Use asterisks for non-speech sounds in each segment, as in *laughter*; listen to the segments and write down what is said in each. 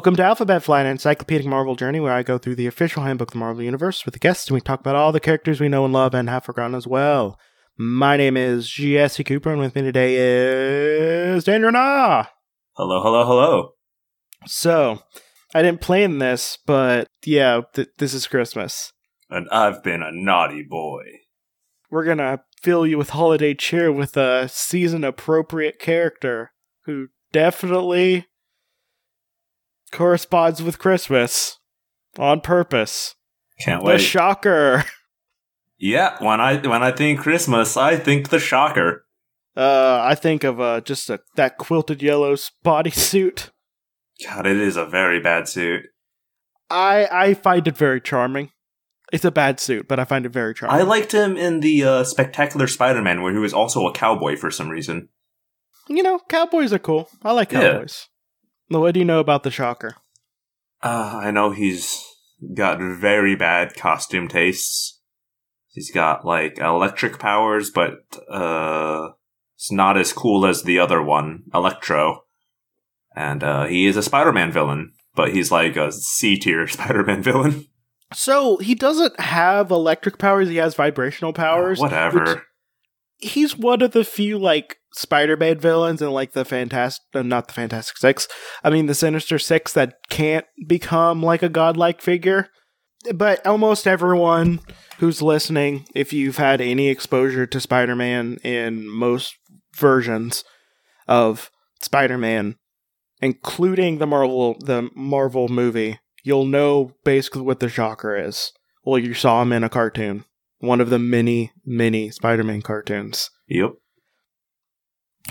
Welcome to Alphabet Flight, an encyclopedic Marvel journey where I go through the official handbook of the Marvel Universe with the guests and we talk about all the characters we know and love and have forgotten as well. My name is Jesse Cooper, and with me today is Daniel Na. Hello, hello, hello. So, I didn't plan this, but yeah, th- this is Christmas. And I've been a naughty boy. We're gonna fill you with holiday cheer with a season appropriate character who definitely corresponds with Christmas on purpose. Can't wait. The shocker. yeah, when I when I think Christmas, I think the shocker. Uh, I think of uh, just a, that quilted yellow bodysuit. God, it is a very bad suit. I I find it very charming. It's a bad suit, but I find it very charming. I liked him in the uh, Spectacular Spider-Man, where he was also a cowboy for some reason. you know, cowboys are cool. I like cowboys. What do you know about the shocker? Uh, I know he's got very bad costume tastes. He's got like electric powers, but uh, it's not as cool as the other one, Electro. And uh, he is a Spider-Man villain, but he's like a C tier *laughs* Spider-Man villain. So he doesn't have electric powers. He has vibrational powers. Whatever. which- he's one of the few like Spider-Man villains and like the Fantastic, uh, not the Fantastic Six. I mean the Sinister Six that can't become like a godlike figure. But almost everyone who's listening, if you've had any exposure to Spider-Man in most versions of Spider-Man, including the Marvel the Marvel movie, you'll know basically what the Shocker is. Well, you saw him in a cartoon one of the many, many Spider-Man cartoons. Yep.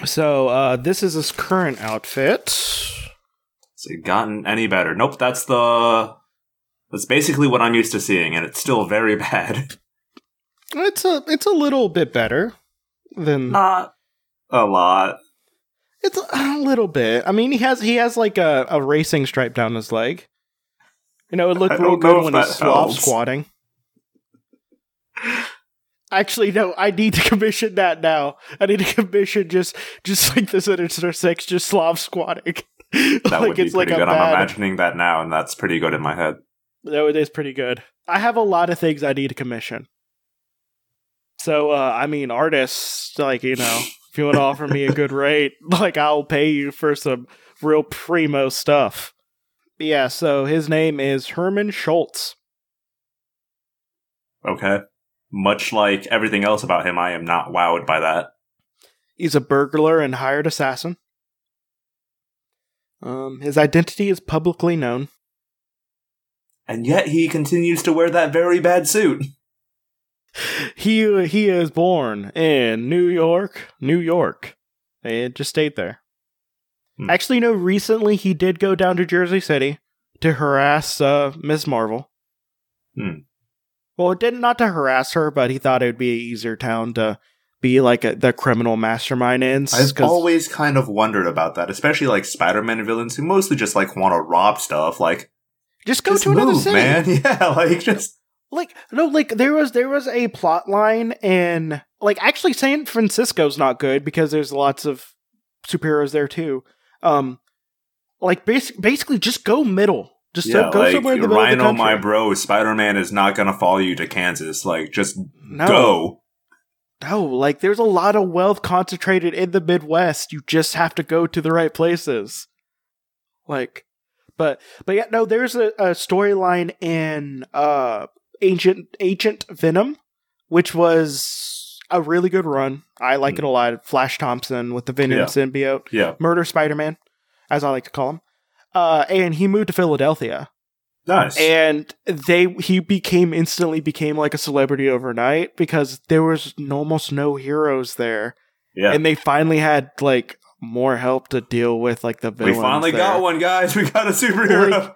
So uh, this is his current outfit. Has it gotten any better? Nope, that's the. That's basically what I'm used to seeing, and it's still very *laughs* bad. It's a it's a little bit better than Not a lot. it's a, little bit. I mean, he has he has like a, a racing stripe down his leg. You know, it looked real good when he's squatting. Actually, no. I need to *laughs* commission that now. I need to commission just just like the Sinister Six, just Slav squatting. *laughs* That would be it's pretty like good. I'm imagining that now, and that's pretty good in my head. No, it is pretty good. I have a lot of things I need to commission. So, uh, I mean, artists, like, you know, if you want to offer me a good *laughs* rate, like, I'll pay you for some real primo stuff. Yeah, so his name is Herman Schultz. Okay. Much like everything else about him, I am not wowed by that. He's a burglar and hired assassin. Um, his identity is publicly known. And yet he continues to wear that very bad suit. *laughs* He he is born in New York, New York, and just stayed there. Hmm. Actually, no. Recently, he did go down to Jersey City to harass uh, Ms. Marvel. Hmm. Well, it didn't not to harass her, but he thought it would be an easier town to be like a, the criminal mastermind in. I've always kind of wondered about that, especially like Spider-Man villains who mostly just like want to rob stuff. Like, just go just to another city, man. *laughs* Yeah, like just Like no, like there was there was a plot line in like actually San Francisco's not good because there's lots of superheroes there too. Um, like basic, basically just go middle. Just yeah, go, like somewhere in the middle of the Rhino, country. my bro. Spider-Man is not gonna follow you to Kansas. Like, just no, go. no, like there's a lot of wealth concentrated in the Midwest. You just have to go to the right places. Like, but but yeah, no, there's a, a storyline in uh Agent Agent Venom, which was a really good run. I like Hmm. it a lot. Flash Thompson with the Venom Yeah. symbiote, Yeah, Murder Spider Man, as I like to call him. Uh, and he moved to Philadelphia, nice. and they he became instantly became like a celebrity overnight because there was almost no heroes there, yeah, and they finally had like more help to deal with like the villains. we finally there. got one, guys. *laughs* We got a superhero. Like-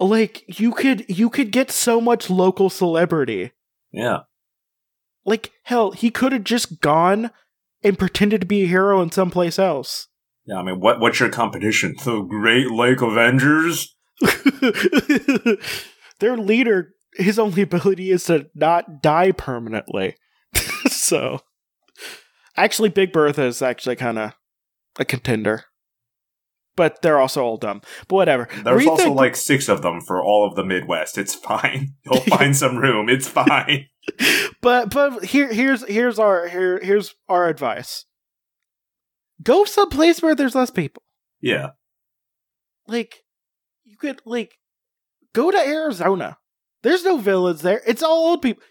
Like you could you could get so much local celebrity. yeah, Like hell, he could have just gone and pretended to be a hero in someplace else. Yeah. I mean, what what's your competition? The Great Lake Avengers? *laughs* Their leader, his only ability is to not die permanently. *laughs* so, actually, Big Bertha is actually kind of a contender. but they're also all dumb. But whatever. There's Read also like six of them for all of the Midwest. It's fine. *laughs* You'll find some room. It's fine. but but here here's here's our here here's our advice. Go someplace where there's less people. Yeah. Like you could like go to Arizona. There's no villains there. It's all old people.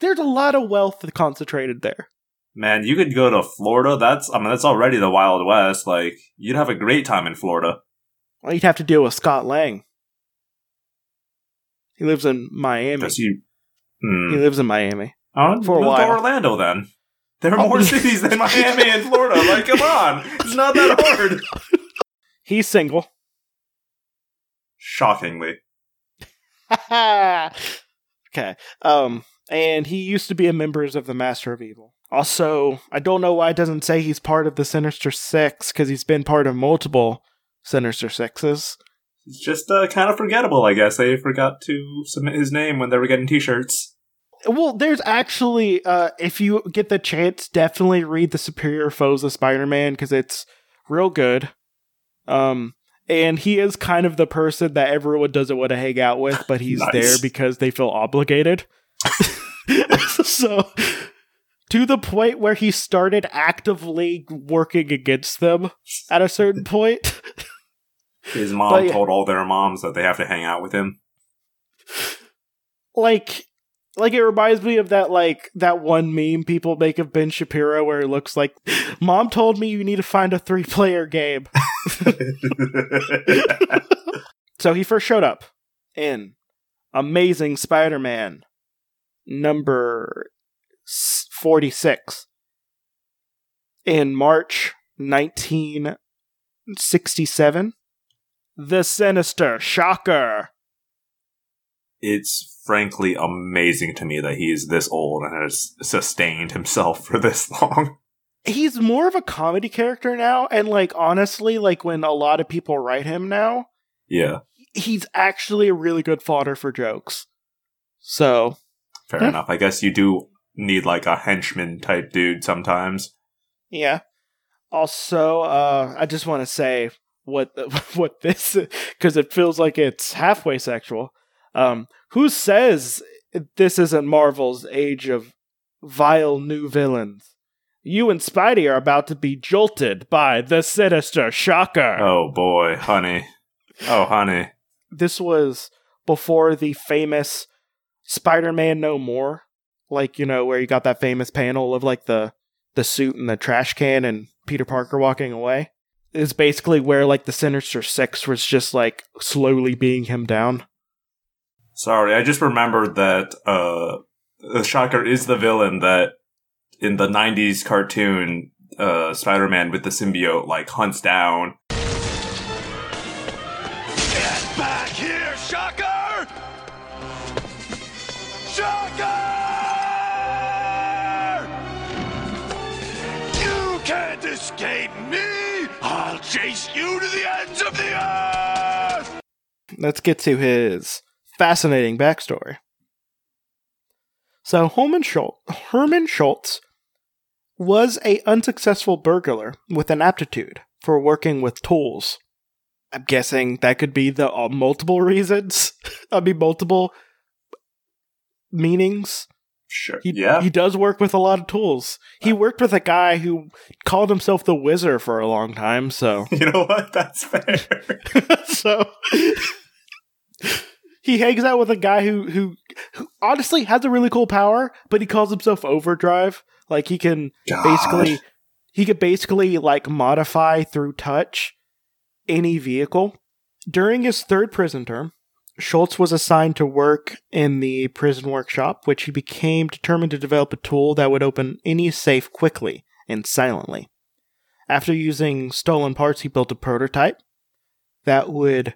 There's a lot of wealth concentrated there. Man, you could go to Florida. That's I mean that's already the Wild West. Like you'd have a great time in Florida. Well, you'd have to deal with Scott Lang. He lives in Miami. You He hmm. lives in Miami. Oh, for a while. Orlando then. There are more cities than Miami and Florida. Like, come on. It's not that *laughs* hard. He's single. Shockingly. *laughs* okay. Um, and he used to be a member of the Master of Evil. Also, I don't know why it doesn't say he's part of the Sinister Six because he's been part of multiple Sinister Sixes. It's just uh, kind of forgettable, I guess. They forgot to submit his name when they were getting t-shirts. Well, there's actually, uh, if you get the chance, definitely read the Superior Foes of Spider-Man because it's real good. Um, and he is kind of the person that everyone doesn't want to hang out with, but he's Nice. there because they feel obligated. *laughs* so, to the point where he started actively working against them at a certain point. His *laughs* mom But told all their moms that they have to hang out with him. like like it reminds me of that like that one meme people make of Ben Shapiro where it looks like mom told me you need to find a three player game. *laughs* *laughs* So he first showed up in Amazing Spider-Man number 46 in March 1967. The Sinister Shocker. It's frankly amazing to me that he is this old and has sustained himself for this *laughs* long. he's more of a comedy character now and like honestly like when a lot of people write him now Yeah, he's actually a really good fodder for jokes so fair Yeah. enough. I guess you do need like a henchman type dude sometimes. yeah also uh i just want to say what *laughs* what this because it feels like it's halfway sexual um who says this isn't marvel's age of vile new villains you and spidey are about to be jolted by the sinister shocker Oh boy, honey. Oh honey. this was before the famous Spider-Man No More, like you know where you got that famous panel of like the the suit and the trash can and Peter Parker walking away. Is basically where like the Sinister Six was just like slowly beating him down. Sorry, I just remembered that uh Shocker is the villain that in the 90s cartoon uh Spider-Man with the symbiote like hunts down. Get back here, Shocker! Shocker! You can't escape me! I'll chase you to the ends of the earth! Let's get to his fascinating backstory. So Herman Schultz, Herman Schultz was a unsuccessful burglar with an aptitude for working with tools. I'm guessing that could be the uh, multiple reasons. *laughs* I mean, multiple meanings. Sure. He, yeah. he does work with a lot of tools. He worked with a guy who called himself the Wizard for a long time, so *laughs* you know what? That's fair. *laughs* so he hangs out with a guy who, who who honestly has a really cool power, but he calls himself Overdrive. Like he can basically he could basically like modify through touch any vehicle. During his third prison term, Schultz was assigned to work in the prison workshop, which he became determined to develop a tool that would open any safe quickly and silently. After using stolen parts, he built a prototype that would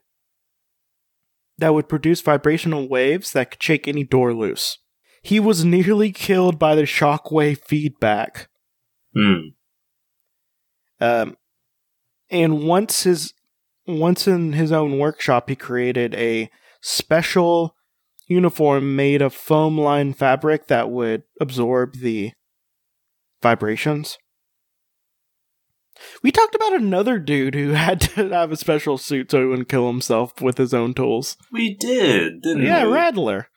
that would produce vibrational waves that could shake any door loose. He was nearly killed by the shockwave feedback. Hmm. Um, and once his once in his own workshop, he created a special uniform made of foam lined fabric that would absorb the vibrations. We talked about another dude who *laughs* had to have a special suit so he wouldn't kill himself with his own tools. We did, didn't yeah, we? Yeah, Rattler.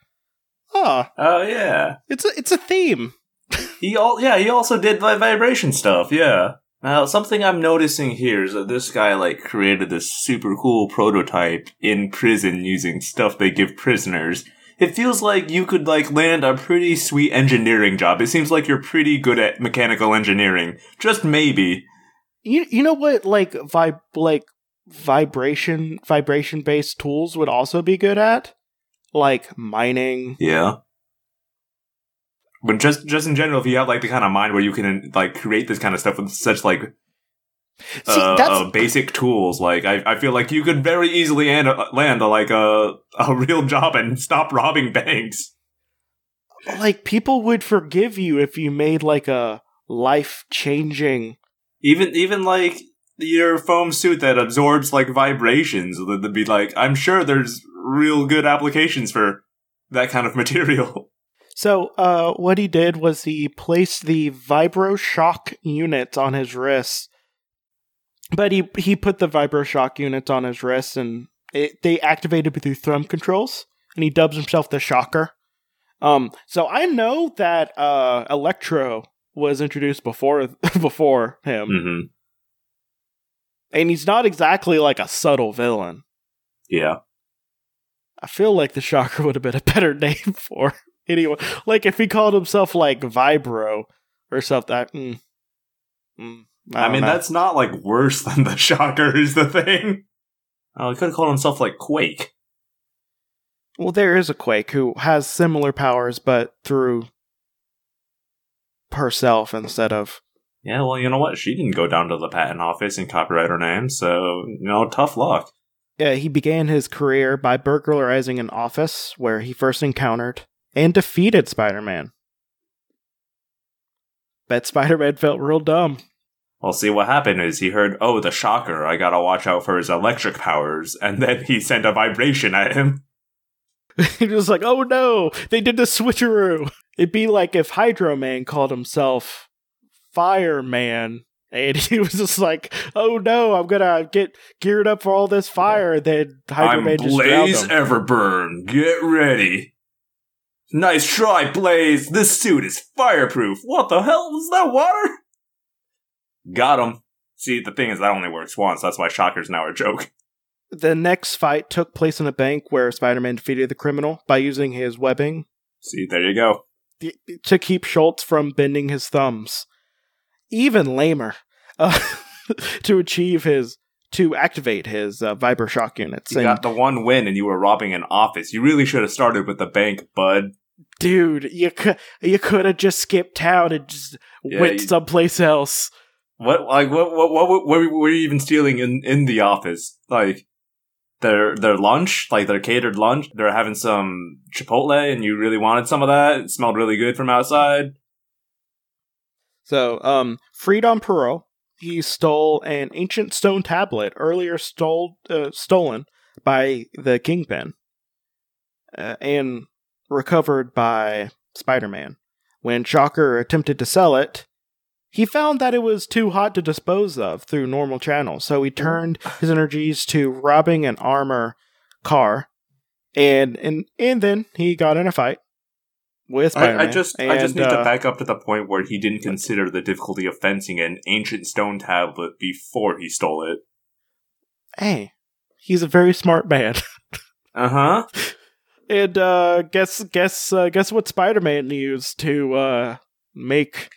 Oh, Oh yeah. it's a it's a theme. *laughs* He all yeah, he also did vi- vibration stuff, yeah. Now something I'm noticing here is that this guy like created this super cool prototype in prison using stuff they give prisoners. It feels like you could like land a pretty sweet engineering job. It seems like you're pretty good at mechanical engineering. Just maybe. You you know what like vib like vibration vibration based tools would also be good at? Like mining. Yeah. But just just in general, if you have like the kind of mind where you can like create this kind of stuff with such like See, uh, uh, basic tools. Like I, I feel like you could very easily land, land a, like a a *laughs* real job and stop robbing banks. like people would forgive you if you made like a life changing Even even like your foam suit that absorbs like vibrations. They'd be like, I'm sure there's real good applications for that kind of *laughs* material. So, uh, what he did was he placed the vibro shock units on his wrists, but he he put the vibro shock units on his wrists, and it, they activated through thumb controls, and he dubs himself the Shocker. Um, so I know that uh, Electro was introduced before *laughs* before him, hmm and he's not exactly like a subtle villain. Yeah. I feel like the Shocker *laughs* would have been a better name *laughs* for anyone. Like if he called himself like Vibro or something. I, mm, mm, I, I, mean, know. that's not like worse than the Shocker is the thing. Oh, he could have called himself like Quake. well, there is a Quake who has similar powers, but through herself instead of. Yeah, well, you know what? She didn't go down to the patent office and copyright her name, so you know, tough luck. Yeah, he began his career by burglarizing an office where he first encountered and defeated Spider-Man. Bet Spider-Man felt real dumb. Well, see, what happened is he heard, oh, the shocker, I gotta watch out for his electric powers, *laughs* and then he sent a vibration at him. *laughs* he was like, "Oh no, they did the switcheroo." It'd be like if Hydro Man called himself Fireman, and *laughs* he was just like, "Oh no, I'm gonna get geared up for all this fire." Then Hydro I'm Man just Blaze. Everburn. Get ready. Nice try, Blaze. This suit is fireproof. What the hell? Was that water? Got him. See, the thing is, that only works once. That's why Shocker's now a joke. The next fight took place in a bank where Spider-Man defeated the criminal by using his webbing See, there you go. To keep Schultz from bending his thumbs. Even lamer, uh, *laughs* to achieve his to activate his uh, vibro shock units. You And got the one win and you were robbing an office. You really should have started with the bank, bud. dude, you could you could have just skipped town and just Yeah, went you- someplace else. What, like, what, what, what, what were were you even stealing in, in the office? Like, their, their lunch? Like, their catered lunch? They're having some Chipotle and you really wanted some of that? It smelled really good from outside? So, um, freed on parole, he stole an ancient stone tablet earlier stole uh, stolen by the Kingpin, uh, and recovered by Spider-Man. When Shocker attempted to sell it, he found that it was too hot to dispose of through normal channels, so he turned his energies to robbing an armor car, and and and then he got in a fight with Spider-Man. I, I just, I just and, need to uh, back up to the point where he didn't consider the difficulty of fencing an ancient stone tablet before he stole it. hey, he's a very smart man. *laughs* Uh huh. and uh guess guess uh, guess what Spider-Man used to uh make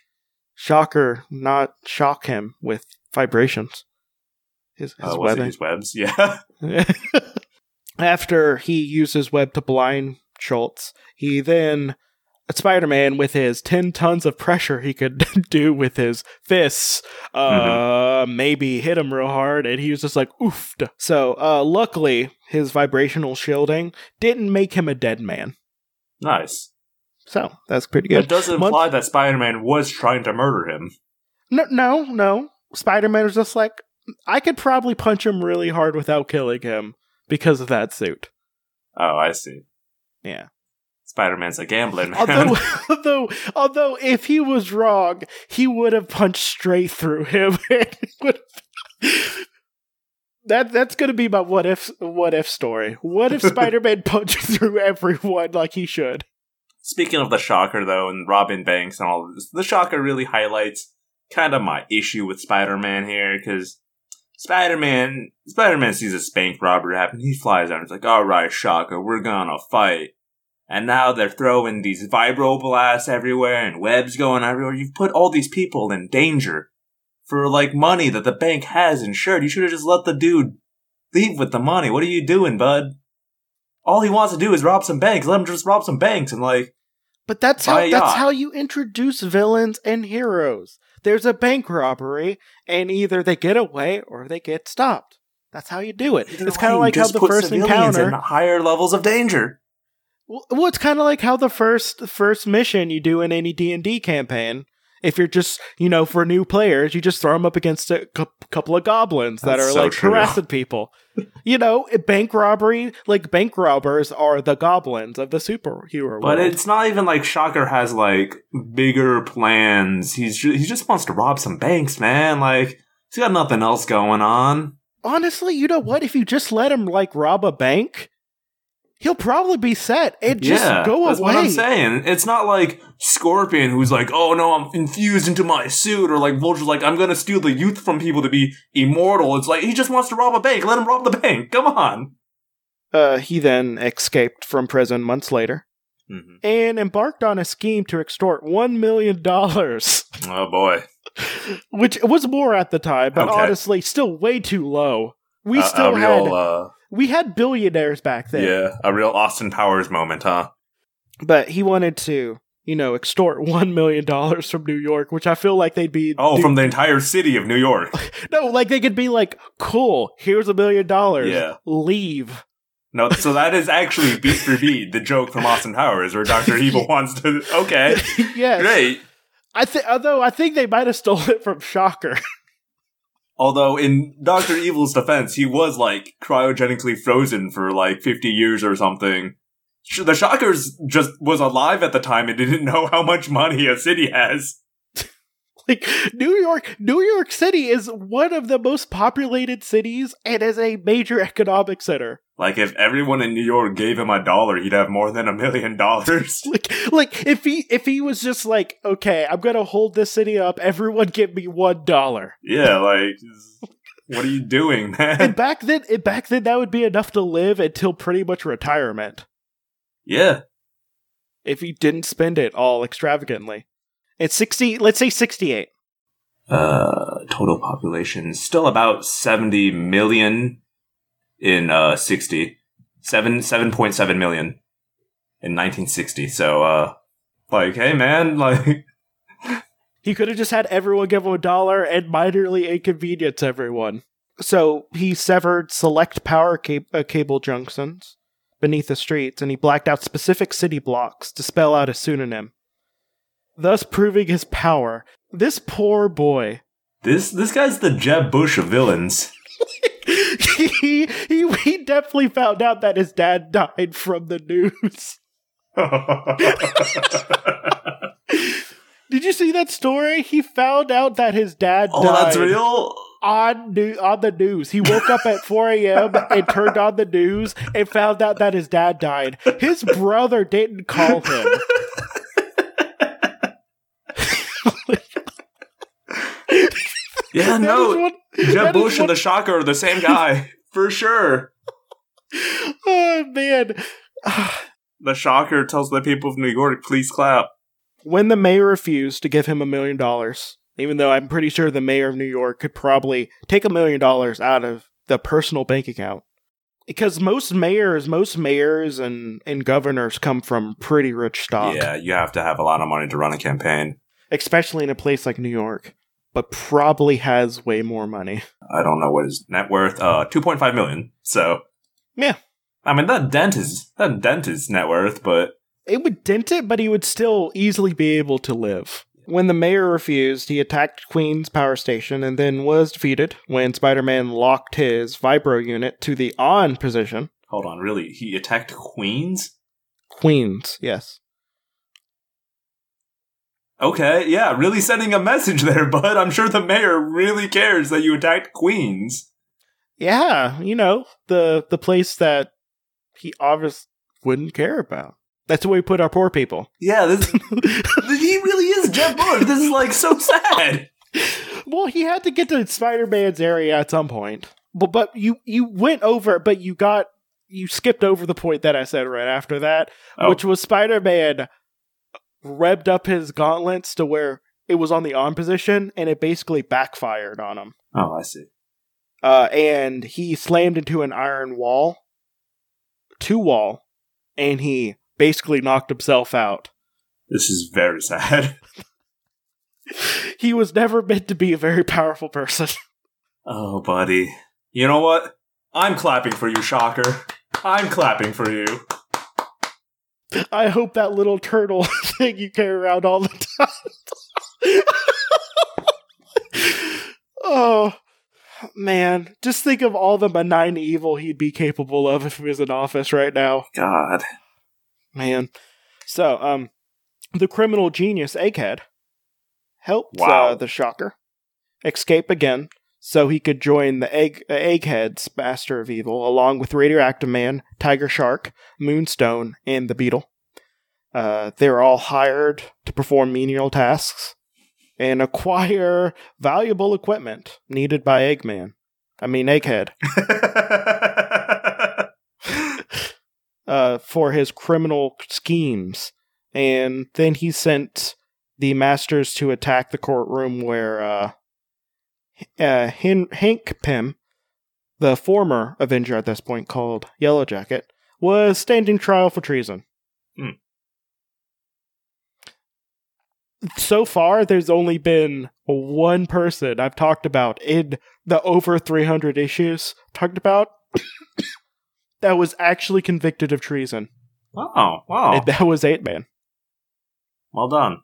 Shocker not shock him with vibrations. His, his Uh, webbing. his webs? *laughs* Yeah. *laughs* After he used his web to blind Schultz, he then Spider-Man with his 10 tons of pressure he could *laughs* do with his fists uh maybe hit him real hard and he was just like oofed. So, uh luckily his vibrational shielding didn't make him a dead man. nice. So, that's pretty good. It does Month- imply that Spider Man was trying to murder him. No, no, no. Spider Man was just like, I could probably punch him really hard without killing him because of that suit. Oh, I see. Yeah. Spider Man's a gambling man. Although, *laughs* *laughs* although, although, if he was wrong, he would have punched straight through him. *laughs* and he would have- that that's gonna be my what if what if story. What if Spider Man punched through everyone like he should? Speaking of the Shocker, though, and Robin Banks and all this, the Shocker really highlights kind of my issue with Spider Man here, because Spider Man Spider Man sees a bank robbery happen, he flies out, and he's like, alright, Shocker, we're gonna fight. And now they're throwing these vibro blasts everywhere and webs going everywhere. You've put all these people in danger for like money that the bank has insured. You should have just let the dude leave with the money. What are you doing, bud? All he wants to do is rob some banks. Let him just rob some banks and like But that's how that's yacht. how you introduce villains and heroes. There's a bank robbery, and either they get away or they get stopped. That's how you do it. Either it's kind of like how the first encounter. in higher levels of danger. Well, well, it's kind of like how the first first mission you do in any D and D campaign. If you're just you know for new players, you just throw them up against a cou- couple of goblins that That's are so like true. harassing people. you know, bank robbery like bank robbers are the goblins of the superhero world. But world. it's not even like Shocker has like bigger plans. He's ju- he just wants to rob some banks, man. Like he's got nothing else going on. honestly, you know what? If you just let him like rob a bank, he'll probably be set It just yeah, go that's away. what I'm saying. It's not like Scorpion who's like, oh no, I'm infused into my suit, or like Vulture's like, I'm gonna steal the youth from people to be immortal. It's like he just wants to rob a bank. Let him rob the bank. Come on. Uh, he then escaped from prison months later hmm and embarked on a scheme to extort one million dollars, Oh boy, *laughs* which was more at the time, but Okay. honestly, still way too low. We A- still a had uh, we had billionaires back then, yeah, a real Austin Powers moment, huh? but he wanted to. You know, extort *laughs* one million dollars from New York, which I feel like they'd be Oh, do- from the entire city of New York. *laughs* no, like they could be like, "Cool, here's a million dollars, Yeah. leave." No, so that is actually beat for beat the joke from Austin Powers, where Doctor *laughs* Evil wants to. Okay, yes, great. I think, although I think they might have stolen it from Shocker. Although in Doctor Evil's defense, he was like cryogenically frozen for like fifty years or something. The Shockers just was alive at the time and didn't *laughs* know how much money a city has. Like New York, New York City is one of the most populated cities and is a major economic center. Like if everyone in New York gave him a dollar, he'd have more than a million dollars. *laughs* Like, like if he if he was just like, okay, I'm gonna hold this city up. Everyone give me one dollar. Yeah, like what are you doing, *laughs* And man? back then, and back then, that would be enough to live until pretty much retirement. Yeah, if he didn't spend it all extravagantly. It's 60, let's say 68. uh, total population still about 70 million in uh 60 7 7.7 million in 1960 so uh like hey man *laughs* like He could have just had everyone give him a dollar and minorly inconvenience everyone. So he severed select power ca- uh, cable junctions beneath the streets and he blacked out specific city blocks to spell out a pseudonym, thus proving his power. This poor boy. this this guy's the Jeb Bush of villains *laughs* he, he, he definitely found out that his dad died from the news. *laughs* Did you see that story? He found out that his dad oh died that's real on new, on the news. He woke up at 4 a.m. and turned on the news and found out that his dad died. His brother didn't call him. *laughs* *laughs* yeah no what- Jeb Bush what- and the Shocker are the same guy *laughs* for sure oh man. the Shocker tells the people of New York please clap When the mayor refused to give him a million dollars, even though I'm pretty sure the mayor of New York could probably take a million dollars out of the personal bank account. Because most mayors, most mayors and, and governors come from pretty rich stock. yeah you have to have a lot of money to run a campaign especially in a place like New York, but probably has way more money. I don't know what his net worth. Uh, two point five million. So Yeah. I mean that dent is that dent is net worth, but It would dent it, but he would still easily be able to live. When the mayor refused, he attacked Queen's power station and then was defeated when Spider Man locked his vibro unit to the on position. hold on, really, he attacked Queens. Queens, yes. Okay, yeah, really sending a message *laughs* there, bud. I'm sure the mayor really cares that you attacked Queens. Yeah, you know, the the place that he obviously wouldn't care about. That's where we put our poor people. Yeah, this *laughs* *laughs* he really is Jeb Bush. This is like so sad. well, he had to get to Spider-Man's area at some point. But but you you went over but you got you skipped over the point that I said right after that, Oh. which was Spider-Man revved up his gauntlets to where it was on the on position and it basically backfired on him. Oh, I see. Uh, and he slammed into an iron wall, two wall, and he basically knocked himself out. This is very sad. *laughs* *laughs* He was never meant to be a very powerful person. *laughs* Oh, buddy. You know what? I'm clapping for you, Shocker. I'm clapping for you. I hope that little turtle *laughs* thing you carry around all the time. *laughs* oh, man. Just think of all the benign evil he'd be capable of if he was in office right now. God. Man. So, um, the criminal genius Egghead helped Wow. uh, the Shocker escape again so he could join the Egg uh, Egghead's Master of Evil along with Radioactive Man, Tiger Shark, Moonstone, and the Beetle. Uh, they were all hired to perform menial tasks and acquire valuable equipment needed by Eggman. I mean, Egghead. *laughs* *laughs* uh, for his criminal schemes. And then he sent the masters to attack the courtroom where uh, Hen- Hank Pym, the former Avenger at this point called Yellow Jacket, was standing trial for treason. Hmm. So far, there's only been one person I've talked about in the over 300 issues talked about *coughs* that was actually convicted of treason. oh, wow. And that was Eight Man. well done.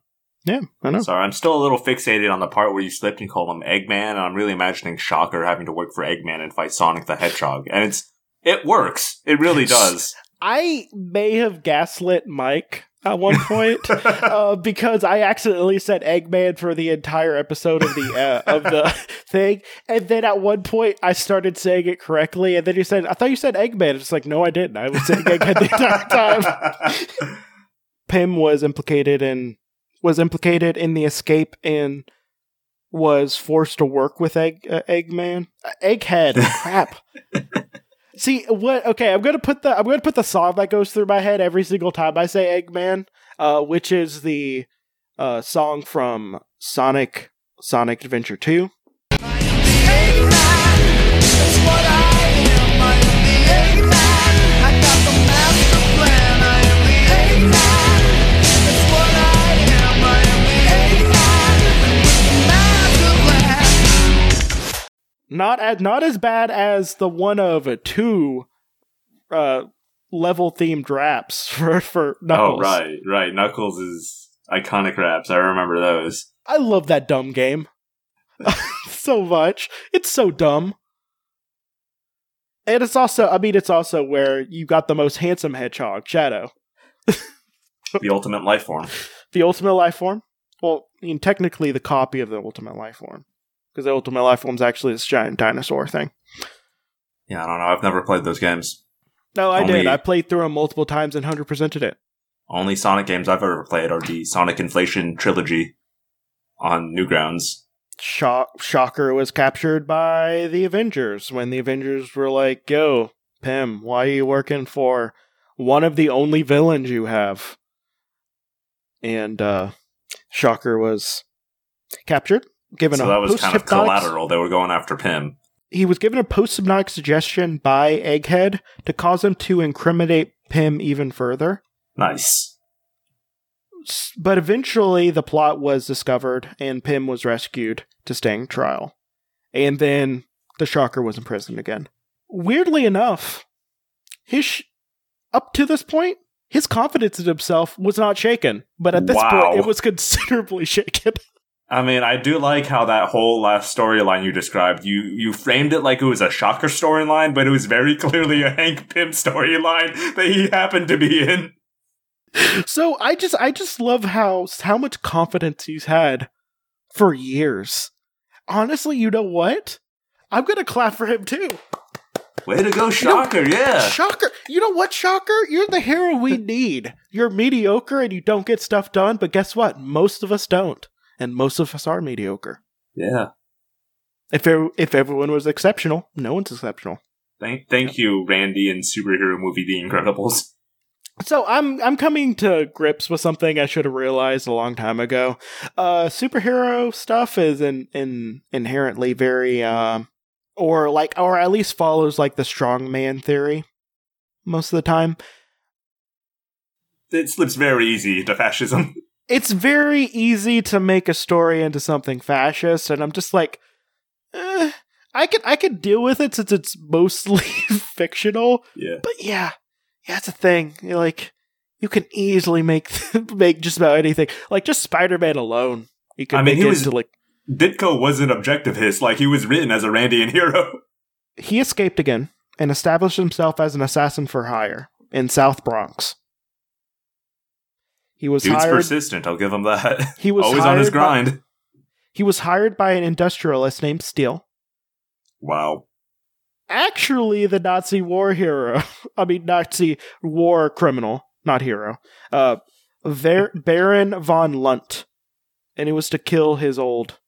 Yeah, I know. Sorry, I'm still a little fixated on the part where you slipped and called him Eggman, and I'm really imagining Shocker having to work for Eggman and fight Sonic the Hedgehog. And it's it works. It really does. I may have gaslit Mike at one point *laughs* uh, because I accidentally said Eggman for the entire episode of the uh, of the *laughs* thing, and then at one point I started saying it correctly, and then he said, "I thought you said Eggman." It's like, no, I didn't. I was saying Egghead the entire time. *laughs* Pym was implicated in was implicated in the escape and was forced to work with Egg uh, Eggman Uh, Egghead. *laughs* Crap. See what? Okay, I'm gonna put the I'm gonna put the song that goes through my head every single time I say Eggman, uh, which is the uh, song from Sonic Sonic Adventure Two. Not as not as bad as the one of two uh, level themed raps *laughs* for for Knuckles. oh, right, right. Knuckles is iconic raps. I remember those. I love that dumb game *laughs* so much. It's so dumb. And it's also, I mean, it's also where you got the most handsome hedgehog, Shadow, *laughs* The ultimate life form. the ultimate life form. Well, I mean, technically the copy of the ultimate life form, because the ultimate life form's actually this giant dinosaur thing. Yeah, I don't know. I've never played those games. No, I did. I played through them multiple times and hundred percented it. Only Sonic games I've ever played are the Sonic Inflation trilogy on Newgrounds. Shock, Shocker was captured by the Avengers when the Avengers were like, "Yo, Pym, why are you working for one of the only villains you have?" And uh, Shocker was captured, given So a that was kind of collateral. They were going after Pym. He was given a post-hypnotic suggestion by Egghead to cause him to incriminate Pym even further. Nice. But eventually, the plot was discovered, and Pym was rescued to stand trial. And then the Shocker was imprisoned again. Weirdly enough, his sh- up to this point, his confidence in himself was not shaken. But at this Wow. point, it was considerably *laughs* shaken. I mean, I do like how that whole last storyline you described, you you framed it like it was a shocker storyline, but it was very *laughs* clearly a Hank Pym storyline that he happened to be in. so I just I just love how how much confidence he's had for years. Honestly, you know what? I'm gonna clap for him too. Way to go, Shocker! yeah. Shocker! You know what, Shocker? You're the hero we *laughs* need. You're mediocre and you don't get stuff done, but guess what? Most of us don't, and most of us are mediocre. Yeah. If if everyone was exceptional, no one's exceptional. Thank thank you, Randy and superhero movie The Incredibles. So I'm I'm coming to grips with something I should have realized a long time ago. Uh, superhero stuff is in, in inherently very um, or like or at least follows like the strong man theory most of the time. It slips very easy into fascism. *laughs* It's very easy to make a story into something fascist, and I'm just like, eh, I could I could deal with it since it's mostly *laughs* fictional. Yeah. But yeah, yeah, it's a thing. You're like you can easily make *laughs* make just about anything. Like just Spider Man alone, you can I mean, make he it was- into like Ditko was an objectivist, like he was written as a Randian *laughs* hero. he escaped again and established himself as an assassin for hire in South Bronx. He was Dude's hired. persistent, I'll give him that. *laughs* He was always on his hired by- grind. he was hired by an industrialist named Steele. Wow. Actually, the Nazi war hero. *laughs* I mean, Nazi war criminal, not hero. Uh, Ver- *laughs* Baron von Lunt, and it was to kill his old,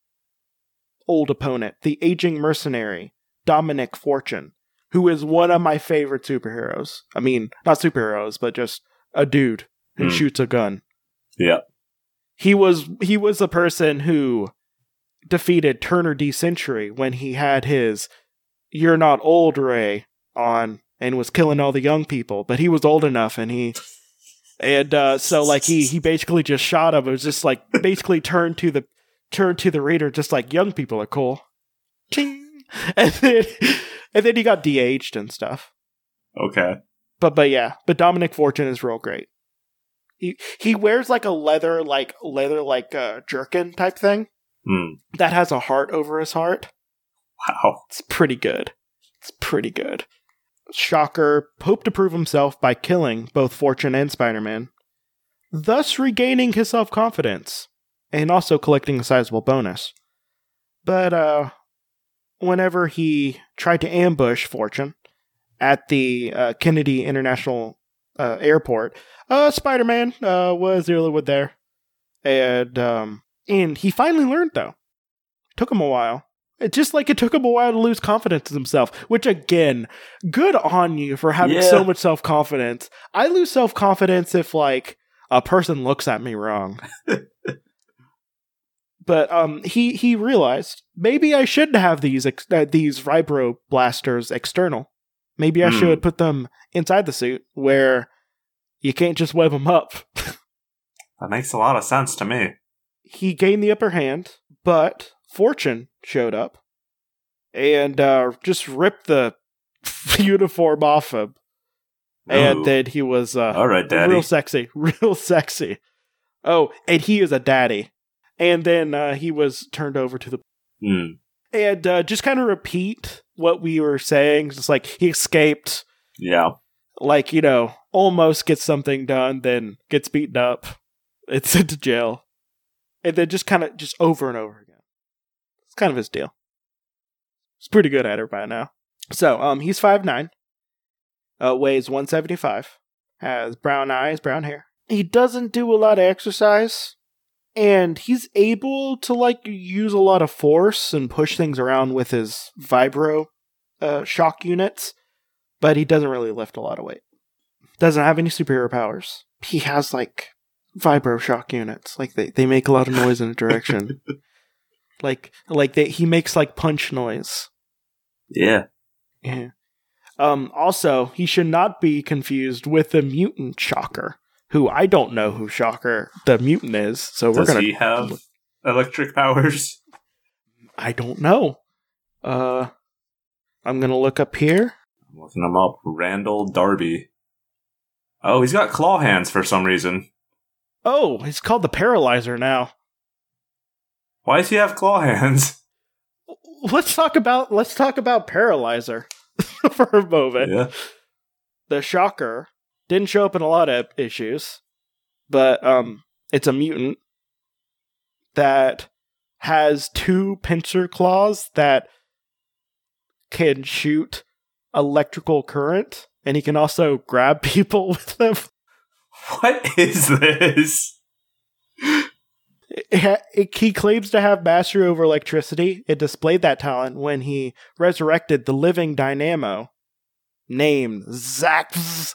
old opponent, the aging mercenary Dominic Fortune, who is one of my favorite superheroes. I mean, not superheroes, but just a dude who Hmm. shoots a gun. Yeah. He was he was the person who defeated Turner D Century when he had his "You're not old" Ray on and was killing all the young people, but he was old enough and he and uh, so like he he basically just shot him. It was just like basically turned to the turned to the reader just like young people are cool. Ching. *laughs* And then and then he got de-aged and stuff. Okay. But but yeah, but Dominic Fortune is real great. He he wears like a leather like leather like uh, jerkin type thing Hmm. that has a heart over his heart. Wow. It's pretty good. It's pretty good. Shocker hoped to prove himself by killing both Fortune and Spider Man, thus regaining his self confidence and also collecting a sizable bonus. But uh, whenever he tried to ambush Fortune at the uh, Kennedy International uh, Airport, uh, Spider Man uh, was dealing with there, and um, and he finally learned though. Took him a while. It just like it took him a while to lose confidence in himself, which again, good on you for having Yeah. so much self confidence. I lose self confidence if like a person looks at me wrong. *laughs* but um, he he realized maybe I shouldn't have these ex- uh, these vibro blasters external. Maybe I Hmm. should put them inside the suit where you can't just web them up. *laughs* That makes a lot of sense to me. he gained the upper hand, but Fortune showed up and uh, just ripped the *laughs* uniform off him. And then he was uh, All right, Daddy. real sexy, *laughs* real sexy. Oh, and he is a daddy. And then uh, he was turned over to the Hmm. and uh, just kind of repeat what we were saying. Just like he escaped, Yeah. like you know, almost gets something done, then gets beaten up, *laughs* it's sent to jail, and then just kind of just over and over again. It's kind of his deal. He's pretty good at it by now. So, um, he's five nine, uh, weighs one seventy five, has brown eyes, brown hair. He doesn't do a lot of exercise, and he's able to like use a lot of force and push things around with his vibro uh, shock units, but he doesn't really lift a lot of weight. Doesn't have any superior powers. He has like vibro shock units. Like they, they make a lot of noise in a direction. *laughs* like like they he makes like punch noise. Yeah. Yeah. Um also, he should not be confused with the mutant Shocker, who I don't know who Shocker the mutant is, so we're gonna he have electric powers? I don't know. Uh I'm gonna look up here. I'm looking him up. Randall Darby. Oh, he's got claw hands for some reason. Oh, he's called the Paralyzer now. Why does he have claw hands? *laughs* Let's talk about let's talk about Paralyzer *laughs* for a moment. Yeah. The Shocker didn't show up in a lot of issues. but um, it's a mutant that has two pincer claws that can shoot electrical current, and he can also grab *laughs* people with them. What is this? It ha- it- he claims to have mastery over electricity. It displayed that talent when he resurrected the living Dynamo, named Zzzax.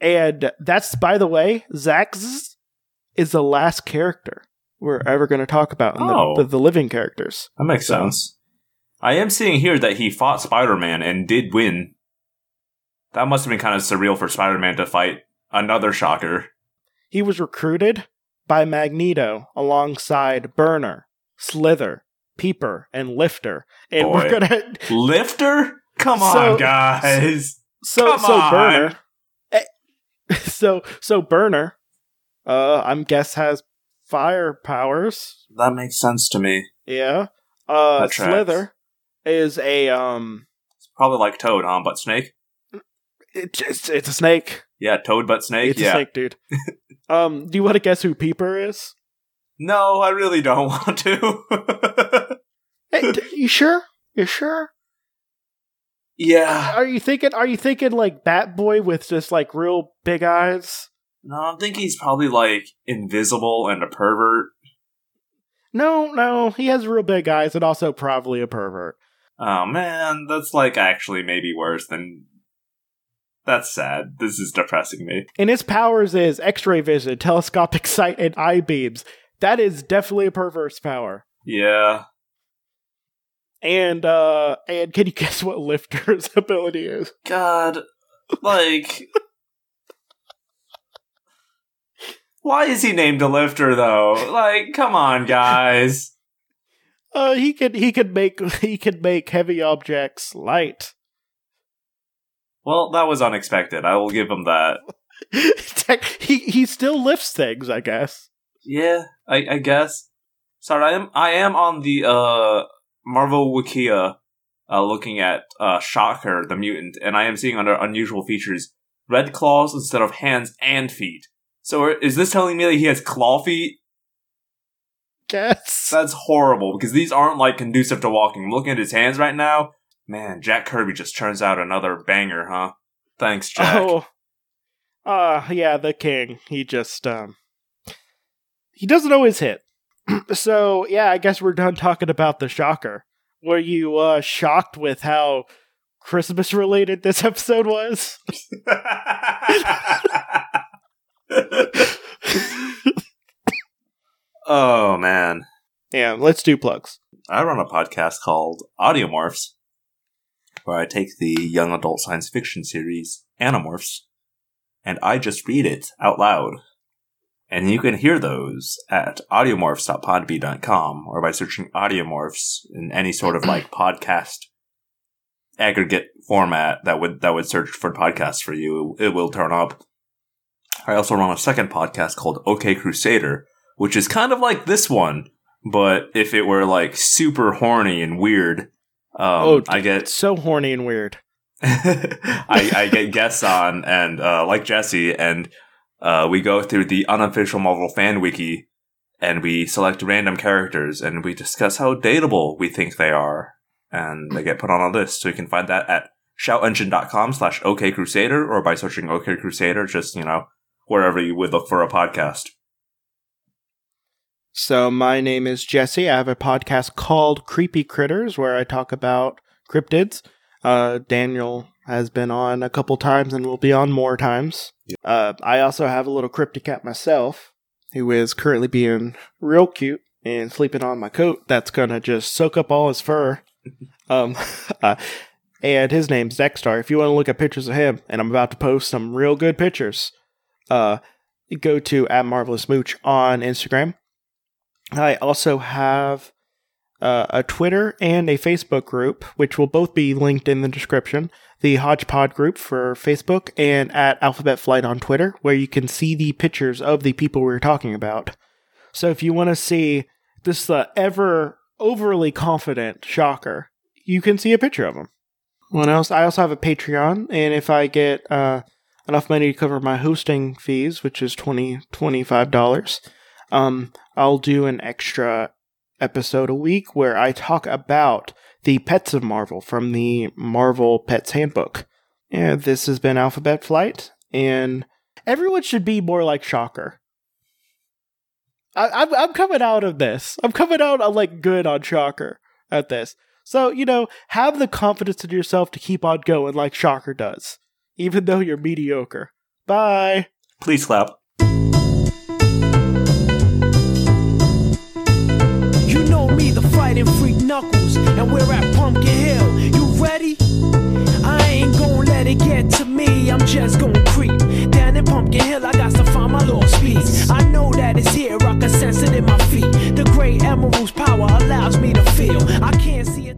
And that's, by the way, Zzzax is the last character we're ever going to talk about in Oh. the, the, the living characters. That makes sense. I am seeing here that he fought Spider Man and did win. That must have been kind of surreal for Spider Man to fight another shocker. He was recruited by Magneto alongside Burner, Slither, Peeper, and Lifter. And Boy. we're gonna Lifter? Come So- on, guys. so Come so on. Burner. So so Burner, uh, I'm guess has fire powers. That makes sense to me. Yeah. Uh, Slither is a um. It's probably like Toad, huh? But Snake? It's it's, it's a snake. Yeah, Toad but Snake? It's a snake, dude. *laughs* um, do you want to guess who Peeper is? No, I really don't *laughs* want to. Hey, d- you sure? You sure? Yeah. Are you thinking? Are you thinking like Bat Boy with just like real big eyes? No, I'm thinking he's probably like invisible and a pervert. No, no, he has real big eyes and also probably a pervert. Oh man, that's like actually maybe worse than. That's sad. This is depressing me. And his powers is X-ray vision, telescopic sight, and eye beams. That is definitely a perverse power. Yeah. And uh, and can you *laughs* guess what Lifter's *laughs* ability is? God, like. Why is he named a lifter though? Like, come on, guys. Uh, he can he can make *laughs* he can make heavy objects light. Well, that was unexpected. I will give him that. He he still lifts things, I guess. Yeah, I, I guess. Sorry, I am I am on the uh Marvel Wikia uh looking at uh Shocker the mutant, and I am seeing under unusual features red claws instead of hands and feet. So is this telling me that he has claw feet? Guess. That's horrible because these aren't like conducive to walking. I'm looking at his hands right now. Man, Jack Kirby just turns out another banger, huh? Thanks, Jack. Oh, uh, yeah, the king. He just um, he doesn't always hit. *clears throat* so yeah, I guess we're done talking about the shocker. Were you uh shocked with how Christmas related this *laughs* episode was? *laughs* oh man. yeah, let's do plugs. I run a podcast called Audiomorphs, where I take the young adult science fiction series Animorphs, and I just read it out loud. And you can hear those at audiomorphs.podbean.com or by searching Audiomorphs in any sort of like podcast aggregate format that would that would search for podcasts for you. It will turn up. I also run a second podcast called OK Crusader, which is kind of like this one, but if it were like super horny and weird, um, Oh, I get so horny and weird. *laughs* I, I get guests on and uh, like Jesse, and uh, we go through the unofficial Marvel fan wiki, and we select random characters, and we discuss how dateable we think they are, and they get put on a list. So you can find that at shoutengine.com slash okcrusader or by searching OK Crusader, just you know wherever you would look for a podcast. So my name is Jesse. I have a podcast called Creepy Critters where I talk about cryptids. Uh, Daniel has been on a couple times and will be on more times. Uh, I also have a little cryptic cat myself who is currently being real cute and sleeping on my coat that's gonna just soak up all his fur. *laughs* um, *laughs* uh, and his name's Dexstar. If you want to look at pictures of him, and I'm about to post some real good pictures, uh, go to at Marvelous Mooch on Instagram. I also have uh, a Twitter and a Facebook group, which will both be linked in the description. The Hodgepod group for Facebook and at Alphabet Flight on Twitter, where you can see the pictures of the people we are talking about. So if you want to see this uh, ever overly confident shocker, you can see a picture of him. What else? I also have a Patreon, and if I get uh, enough money to cover my hosting fees, which is $20, $25, um, I'll do an extra episode a week where I talk about the pets of Marvel from the Marvel Pets Handbook. Yeah, this has been Alphabet Flight, and everyone should be more like Shocker. I, I'm I'm coming out of this. I'm coming out uh, like good on Shocker at this. So you know, have the confidence in yourself to keep on going like Shocker does, even though you're mediocre. Bye. Please clap. fighting freak knuckles, and we're at Pumpkin Hill. You ready? I ain't gonna let it get to me, I'm just gonna creep. Down in Pumpkin Hill, I got to find my lost piece. I know that it's here, I can sense it in my feet. The great emerald's power allows me to feel. I can't see it.